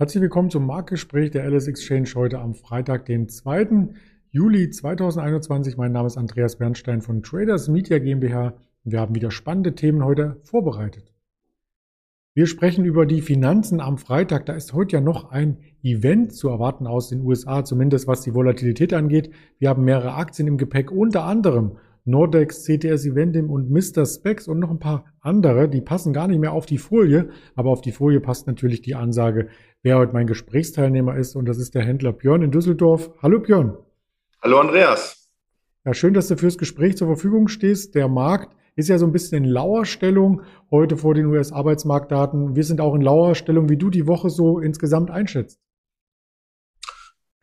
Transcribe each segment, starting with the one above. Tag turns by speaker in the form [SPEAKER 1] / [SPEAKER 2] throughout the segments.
[SPEAKER 1] Herzlich willkommen zum Marktgespräch der LS Exchange heute am Freitag, den 2. Juli 2021. Mein Name ist Andreas Bernstein von Traders Media GmbH. Wir haben wieder spannende Themen heute vorbereitet. Wir sprechen über die Finanzen am Freitag. Da ist heute ja noch ein Event zu erwarten aus den USA, zumindest was die Volatilität angeht. Wir haben mehrere Aktien im Gepäck, unter anderem Nordex, CTS Eventim und Mr. Specs und noch ein paar andere. Die passen gar nicht mehr auf die Folie, aber auf die Folie passt natürlich die Ansage, wer heute mein Gesprächsteilnehmer ist. Und das ist der Händler Björn in Düsseldorf. Hallo Björn.
[SPEAKER 2] Hallo Andreas.
[SPEAKER 1] Ja, schön, dass du fürs Gespräch zur Verfügung stehst. Der Markt ist ja so ein bisschen in Lauerstellung heute vor den US-Arbeitsmarktdaten. Wir sind auch in Lauerstellung, wie du die Woche so insgesamt einschätzt.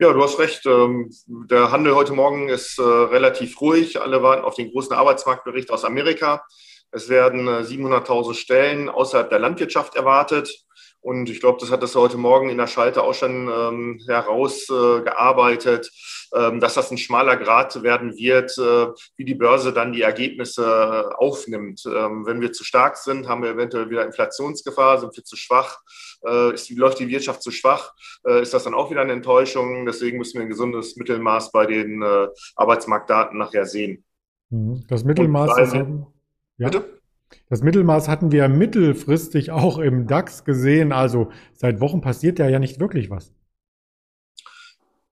[SPEAKER 2] Ja, du hast recht. Ähm, der Handel heute Morgen ist äh, relativ ruhig. Alle warten auf den großen Arbeitsmarktbericht aus Amerika. Es werden 700.000 äh, Stellen außerhalb der Landwirtschaft erwartet. Und ich glaube, das hat das heute Morgen in der Schalte auch schon ähm, herausgearbeitet, äh, ähm, dass das ein schmaler Grad werden wird, äh, wie die Börse dann die Ergebnisse aufnimmt. Ähm, wenn wir zu stark sind, haben wir eventuell wieder Inflationsgefahr, sind wir zu schwach, äh, ist, läuft die Wirtschaft zu schwach, äh, ist das dann auch wieder eine Enttäuschung. Deswegen müssen wir ein gesundes Mittelmaß bei den äh, Arbeitsmarktdaten nachher sehen.
[SPEAKER 1] Mhm. Das Mittelmaß ist. Ja. Bitte? Das Mittelmaß hatten wir mittelfristig auch im DAX gesehen. Also seit Wochen passiert ja nicht wirklich was.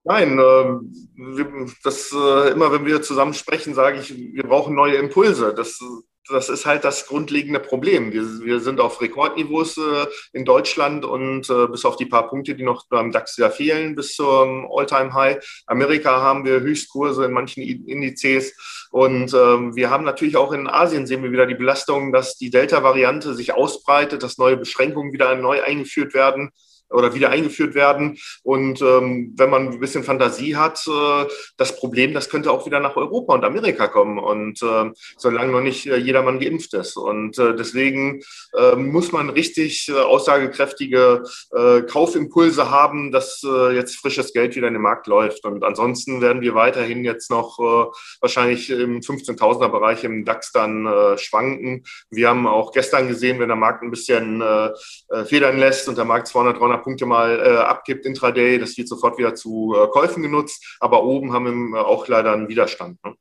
[SPEAKER 2] Nein, äh, das äh, immer, wenn wir zusammen sprechen, sage ich, wir brauchen neue Impulse. Das das ist halt das grundlegende Problem. Wir, wir sind auf Rekordniveaus äh, in Deutschland und äh, bis auf die paar Punkte, die noch beim DAX ja fehlen, bis zum All-Time-High. Amerika haben wir Höchstkurse in manchen Indizes und ähm, wir haben natürlich auch in Asien sehen wir wieder die Belastung, dass die Delta-Variante sich ausbreitet, dass neue Beschränkungen wieder neu eingeführt werden oder wieder eingeführt werden. Und ähm, wenn man ein bisschen Fantasie hat, äh, das Problem, das könnte auch wieder nach Europa und Amerika kommen. Und äh, solange noch nicht äh, jedermann geimpft ist. Und äh, deswegen äh, muss man richtig äh, aussagekräftige äh, Kaufimpulse haben, dass äh, jetzt frisches Geld wieder in den Markt läuft. Und ansonsten werden wir weiterhin jetzt noch äh, wahrscheinlich im 15.000er Bereich im DAX dann äh, schwanken. Wir haben auch gestern gesehen, wenn der Markt ein bisschen äh, äh federn lässt und der Markt 200, 300 Punkte mal äh, abgibt intraday, das wird sofort wieder zu äh, Käufen genutzt. Aber oben haben wir auch leider einen Widerstand. Ne?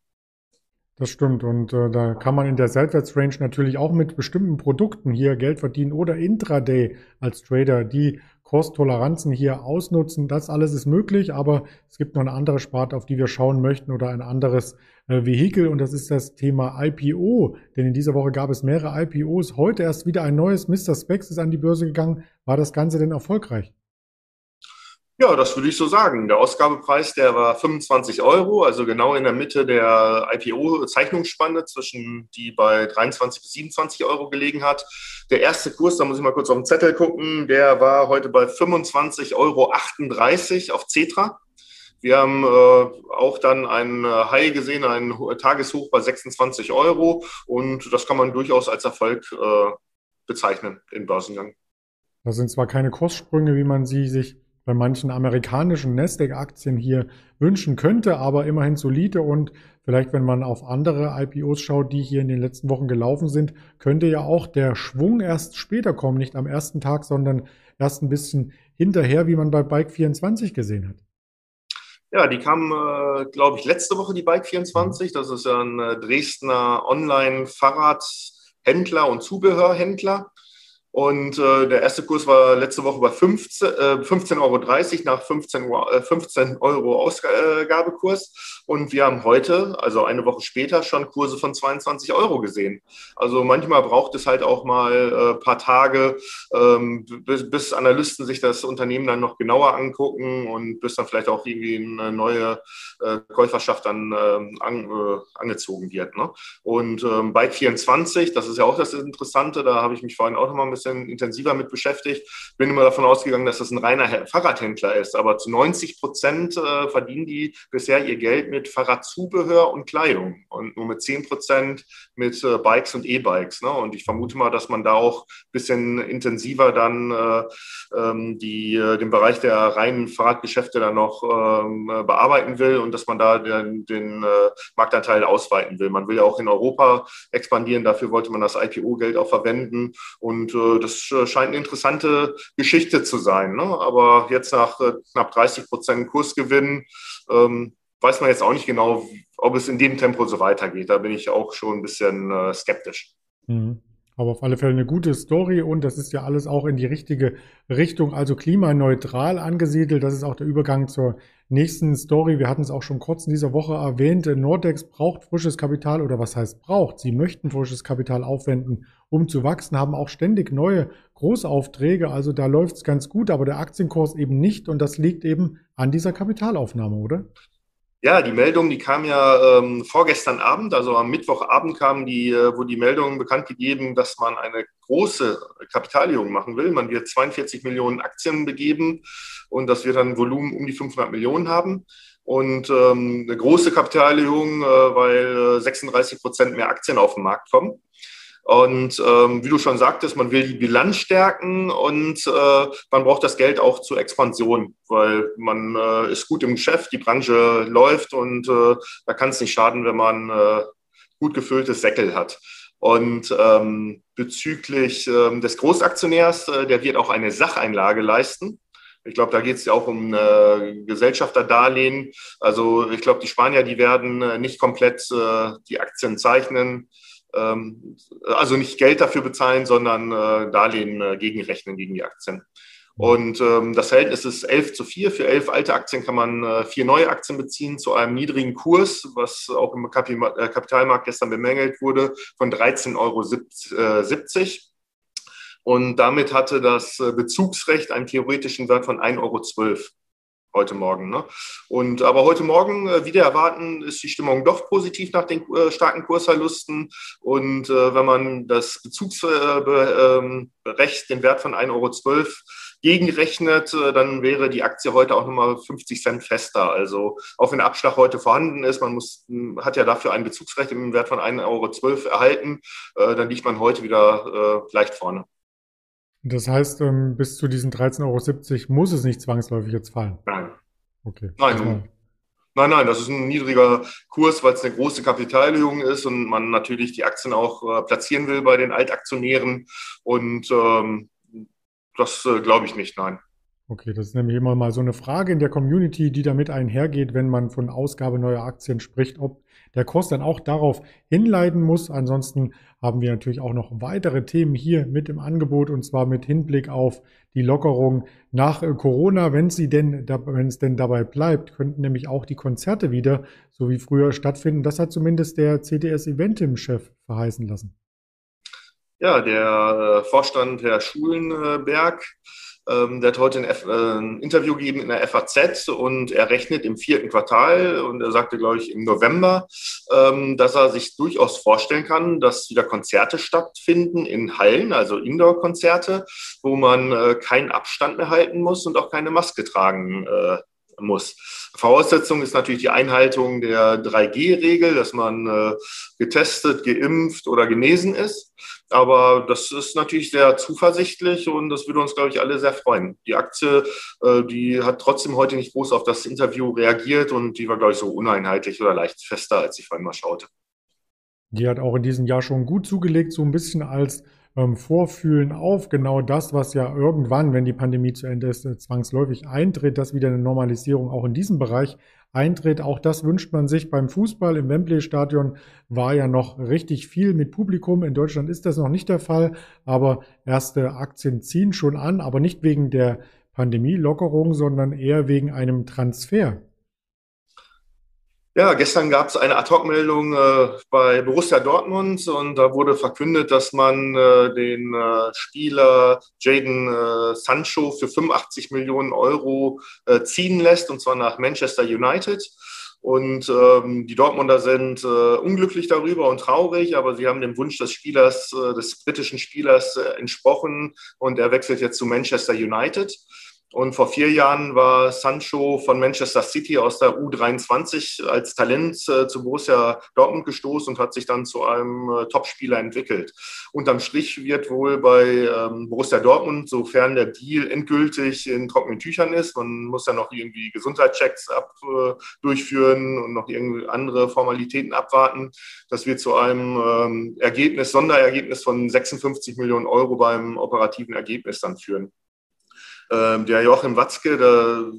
[SPEAKER 1] Das stimmt. Und äh, da kann man in der Seitwärtsrange natürlich auch mit bestimmten Produkten hier Geld verdienen oder intraday als Trader die Kurstoleranzen hier ausnutzen. Das alles ist möglich, aber es gibt noch eine andere Sparte, auf die wir schauen möchten oder ein anderes äh, Vehikel und das ist das Thema IPO. Denn in dieser Woche gab es mehrere IPOs. Heute erst wieder ein neues Mr. Specs ist an die Börse gegangen. War das Ganze denn erfolgreich?
[SPEAKER 2] Ja, das würde ich so sagen. Der Ausgabepreis, der war 25 Euro, also genau in der Mitte der IPO-Zeichnungsspanne, zwischen die bei 23 bis 27 Euro gelegen hat. Der erste Kurs, da muss ich mal kurz auf den Zettel gucken, der war heute bei 25,38 Euro auf Cetra. Wir haben äh, auch dann ein High gesehen, ein Tageshoch bei 26 Euro und das kann man durchaus als Erfolg äh, bezeichnen im Börsengang.
[SPEAKER 1] Das sind zwar keine Kurssprünge, wie man sie sich bei manchen amerikanischen Nasdaq-Aktien hier wünschen könnte, aber immerhin solide und vielleicht, wenn man auf andere IPOs schaut, die hier in den letzten Wochen gelaufen sind, könnte ja auch der Schwung erst später kommen, nicht am ersten Tag, sondern erst ein bisschen hinterher, wie man bei Bike 24 gesehen hat.
[SPEAKER 2] Ja, die kam, äh, glaube ich, letzte Woche, die Bike 24. Das ist ja ein äh, Dresdner Online-Fahrradhändler und Zubehörhändler. Und äh, der erste Kurs war letzte Woche bei 15, äh, 15,30 Euro nach 15, äh, 15 Euro Ausgabekurs. Und wir haben heute, also eine Woche später, schon Kurse von 22 Euro gesehen. Also manchmal braucht es halt auch mal äh, paar Tage, ähm, bis, bis Analysten sich das Unternehmen dann noch genauer angucken und bis dann vielleicht auch irgendwie eine neue äh, Käuferschaft dann ähm, an, äh, angezogen wird. Ne? Und ähm, Bike 24, das ist ja auch das Interessante, da habe ich mich vorhin auch noch mal ein bisschen bisschen intensiver mit beschäftigt. Bin immer davon ausgegangen, dass das ein reiner Fahrradhändler ist. Aber zu 90 Prozent äh, verdienen die bisher ihr Geld mit Fahrradzubehör und Kleidung und nur mit 10 Prozent mit äh, Bikes und E-Bikes. Ne? Und ich vermute mal, dass man da auch ein bisschen intensiver dann äh, ähm, die, äh, den Bereich der reinen Fahrradgeschäfte dann noch ähm, bearbeiten will und dass man da den, den äh, Marktanteil ausweiten will. Man will ja auch in Europa expandieren. Dafür wollte man das IPO-Geld auch verwenden. Und äh, äh, das scheint eine interessante Geschichte zu sein. Ne? Aber jetzt nach äh, knapp 30 Prozent Kursgewinn ähm, weiß man jetzt auch nicht genau, ob es in dem Tempo so weitergeht. Da bin ich auch schon ein bisschen äh, skeptisch.
[SPEAKER 1] Mhm. Aber auf alle Fälle eine gute Story und das ist ja alles auch in die richtige Richtung, also klimaneutral angesiedelt. Das ist auch der Übergang zur nächsten Story. Wir hatten es auch schon kurz in dieser Woche erwähnt. Nordex braucht frisches Kapital oder was heißt braucht? Sie möchten frisches Kapital aufwenden, um zu wachsen, haben auch ständig neue Großaufträge. Also da läuft es ganz gut, aber der Aktienkurs eben nicht und das liegt eben an dieser Kapitalaufnahme, oder?
[SPEAKER 2] Ja, die Meldung, die kam ja ähm, vorgestern Abend, also am Mittwochabend kam die, äh, wo die Meldung bekannt gegeben, dass man eine große Kapitalerhöhung machen will. Man wird 42 Millionen Aktien begeben und dass wir dann Volumen um die 500 Millionen haben. Und ähm, eine große Kapitalerhöhung, äh, weil 36 Prozent mehr Aktien auf den Markt kommen. Und ähm, wie du schon sagtest, man will die Bilanz stärken und äh, man braucht das Geld auch zur Expansion, weil man äh, ist gut im Geschäft, die Branche läuft und äh, da kann es nicht schaden, wenn man äh, gut gefülltes Säckel hat. Und ähm, bezüglich ähm, des Großaktionärs, äh, der wird auch eine Sacheinlage leisten. Ich glaube, da geht es ja auch um äh, Gesellschafterdarlehen. Also ich glaube, die Spanier, die werden äh, nicht komplett äh, die Aktien zeichnen. Ähm, also nicht Geld dafür bezahlen, sondern äh, Darlehen äh, gegenrechnen gegen die Aktien. Und ähm, das Verhältnis ist 11 zu 4. Für elf alte Aktien kann man äh, vier neue Aktien beziehen zu einem niedrigen Kurs, was auch im äh, Kapitalmarkt gestern bemängelt wurde, von 13,70 Euro. Und damit hatte das Bezugsrecht einen theoretischen Wert von 1,12 Euro heute Morgen. Ne? Und aber heute Morgen, äh, wieder erwarten, ist die Stimmung doch positiv nach den äh, starken Kursverlusten. Und äh, wenn man das Bezugsrecht, ähm, den Wert von 1,12 Euro gegenrechnet, äh, dann wäre die Aktie heute auch nochmal 50 Cent fester. Also auch wenn der Abschlag heute vorhanden ist, man muss, hat ja dafür ein Bezugsrecht im Wert von 1,12 Euro erhalten, äh, dann liegt man heute wieder äh, leicht vorne.
[SPEAKER 1] Das heißt, ähm, bis zu diesen 13,70 Euro muss es nicht zwangsläufig jetzt fallen.
[SPEAKER 2] Nein. Okay. Nein, nein, nein, das ist ein niedriger Kurs, weil es eine große Kapitalerhöhung ist und man natürlich die Aktien auch äh, platzieren will bei den Altaktionären. Und ähm, das äh, glaube ich nicht, nein.
[SPEAKER 1] Okay, das ist nämlich immer mal so eine Frage in der Community, die damit einhergeht, wenn man von Ausgabe neuer Aktien spricht, ob der Kurs dann auch darauf hinleiten muss. Ansonsten haben wir natürlich auch noch weitere Themen hier mit im Angebot und zwar mit Hinblick auf die Lockerung nach äh, Corona. Wenn sie denn, wenn es denn dabei bleibt, könnten nämlich auch die Konzerte wieder so wie früher stattfinden. Das hat zumindest der CDS Eventim-Chef verheißen lassen.
[SPEAKER 2] Ja, der äh, Vorstand Herr Schulenberg ähm, der hat heute ein, F äh, ein, Interview gegeben in der FAZ und er rechnet im vierten Quartal und er sagte, glaube ich, im November, ähm, dass er sich durchaus vorstellen kann, dass wieder Konzerte stattfinden in Hallen, also Indoor-Konzerte, wo man äh, keinen Abstand mehr halten muss und auch keine Maske tragen äh, muss. Voraussetzung ist natürlich die Einhaltung der 3G-Regel, dass man äh, getestet, geimpft oder genesen ist. Aber das ist natürlich sehr zuversichtlich und das würde uns, glaube ich, alle sehr freuen. Die Aktie, äh, die hat trotzdem heute nicht groß auf das Interview reagiert und die war, glaube ich, so uneinheitlich oder leicht fester, als ich vorhin mal schaute.
[SPEAKER 1] Die hat auch in diesem Jahr schon gut zugelegt, so ein bisschen als ähm, Vorfühlen auf genau das, was ja irgendwann, wenn die Pandemie zu Ende ist, äh, zwangsläufig eintritt, dass wieder eine Normalisierung auch in diesem Bereich eintritt. Auch das wünscht man sich beim Fußball. Im Wembley-Stadion war ja noch richtig viel mit Publikum. In Deutschland ist das noch nicht der Fall, aber erste Aktien ziehen schon an, aber nicht wegen der Pandemielockerung, sondern eher wegen einem Transfer.
[SPEAKER 2] Ja, gestern gab es eine Ad-Hoc-Meldung äh, bei Borussia Dortmund und da wurde verkündet, dass man äh, den äh, Spieler Jaden äh, Sancho für 85 Millionen Euro äh, ziehen lässt und zwar nach Manchester United. Und ähm, die Dortmunder sind äh, unglücklich darüber und traurig, aber sie haben dem Wunsch des Spielers, des britischen Spielers entsprochen und er wechselt jetzt zu Manchester United. Und vor vier Jahren war Sancho von Manchester City aus der U23 als Talent äh, zu Borussia Dortmund gestoßen und hat sich dann zu einem äh, Topspieler entwickelt. Unterm Strich wird wohl bei ähm, Borussia Dortmund, sofern der Deal endgültig in trockenen Tüchern ist, man muss ja noch irgendwie Gesundheitschecks ab, äh, durchführen und noch irgendwie andere Formalitäten abwarten, dass wir zu einem ähm, Ergebnis, Sonderergebnis von 56 Millionen Euro beim operativen Ergebnis dann führen. Ähm, der Joachim Watzke, der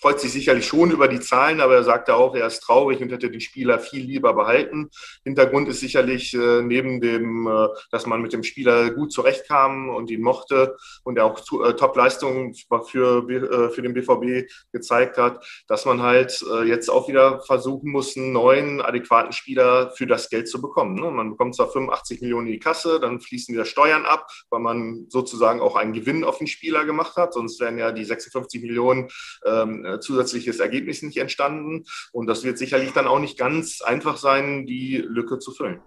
[SPEAKER 2] freut sich sicherlich schon über die Zahlen, aber er sagte auch, er ist traurig und hätte den Spieler viel lieber behalten. Hintergrund ist sicherlich äh, neben dem, äh, dass man mit dem Spieler gut zurechtkam und ihn mochte und er auch äh, Top-Leistungen für, äh, für den BVB gezeigt hat, dass man halt äh, jetzt auch wieder versuchen muss, einen neuen, adäquaten Spieler für das Geld zu bekommen. Ne? Man bekommt zwar 85 Millionen in die Kasse, dann fließen wieder Steuern ab, weil man sozusagen auch einen Gewinn auf den Spieler gemacht hat, sonst wären ja die 56 Millionen ähm, äh, zusätzliches Ergebnis nicht entstanden. Und das wird sicherlich dann auch nicht ganz einfach sein, die Lücke zu füllen.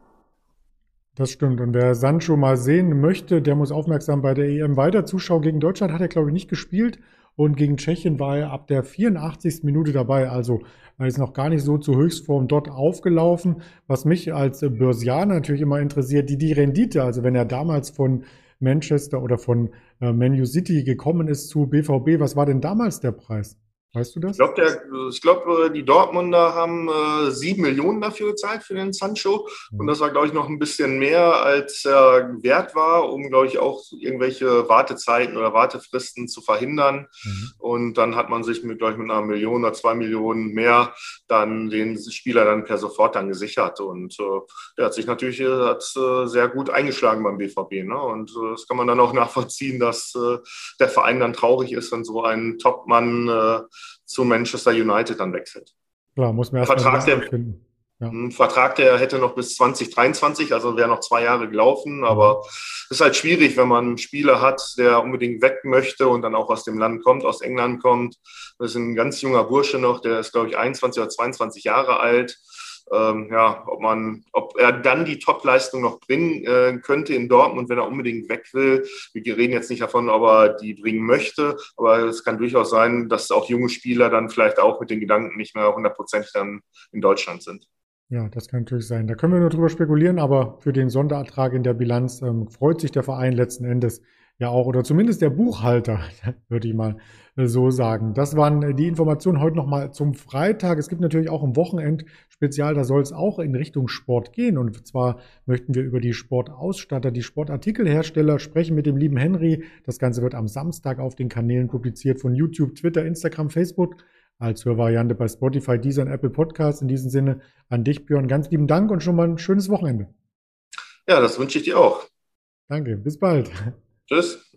[SPEAKER 1] Das stimmt. Und wer Sancho mal sehen möchte, der muss aufmerksam bei der EM weiter zuschauen. Gegen Deutschland hat er, glaube ich, nicht gespielt. Und gegen Tschechien war er ab der 84. Minute dabei. Also er ist noch gar nicht so zur Höchstform dort aufgelaufen. Was mich als Börsianer natürlich immer interessiert, die, die Rendite. Also wenn er damals von Manchester oder von äh, Manu City gekommen ist zu BVB, was war denn damals der Preis? Weißt du das?
[SPEAKER 2] Ich glaube, glaub, äh, die Dortmunder haben äh, sieben Millionen dafür gezahlt für den Sancho. Und das war, glaube ich, noch ein bisschen mehr, als er wert war, um, glaube ich, auch irgendwelche Wartezeiten oder Wartefristen zu verhindern. Mhm. Und dann hat man sich mit, glaube ich, mit einer Million oder zwei Millionen mehr dann den Spieler dann per sofort dann gesichert. Und äh, der hat sich natürlich äh, hat, äh, sehr gut eingeschlagen beim BVB. Ne? Und äh, das kann man dann auch nachvollziehen, dass der Verein dann traurig ist, wenn so ein Topmann zu Manchester United dann wechselt.
[SPEAKER 1] Klar, muss man
[SPEAKER 2] erst Vertrag, der, finden. Ja. Ein Vertrag, der hätte noch bis 2023, also wäre noch zwei Jahre gelaufen. Aber es ist halt schwierig, wenn man einen Spieler hat, der unbedingt weg möchte und dann auch aus dem Land kommt, aus England kommt. Das ist ein ganz junger Bursche noch, der ist, glaube ich, 21 oder 22 Jahre alt ähm, ja, ob man, ob er dann die Topleistung noch bringen äh, könnte in Dortmund, wenn er unbedingt weg will. Wir reden jetzt nicht davon, ob er die bringen möchte, aber es kann durchaus sein, dass auch junge Spieler dann vielleicht auch mit den Gedanken nicht mehr hundertprozentig dann in Deutschland sind.
[SPEAKER 1] Ja, das kann natürlich sein. Da können wir nur drüber spekulieren, aber für den Sonderertrag in der Bilanz ähm, freut sich der Verein letzten Endes ja auch, oder zumindest der Buchhalter, würde ich mal äh, so sagen. Das waren äh, die Informationen heute nochmal zum Freitag. Es gibt natürlich auch ein Wochenend-Spezial, da soll es auch in Richtung Sport gehen. Und zwar möchten wir über die Sportausstatter, die Sportartikelhersteller sprechen mit dem lieben Henry. Das Ganze wird am Samstag auf den Kanälen publiziert von YouTube, Twitter, Instagram, Facebook als Hörvariante bei Spotify, Deezer und Apple Podcasts. In diesem Sinne an dich, Björn, ganz lieben Dank und schon mal ein schönes Wochenende.
[SPEAKER 2] Ja, das wünsche ich dir auch.
[SPEAKER 1] Danke, bis bald.
[SPEAKER 2] Tschüss.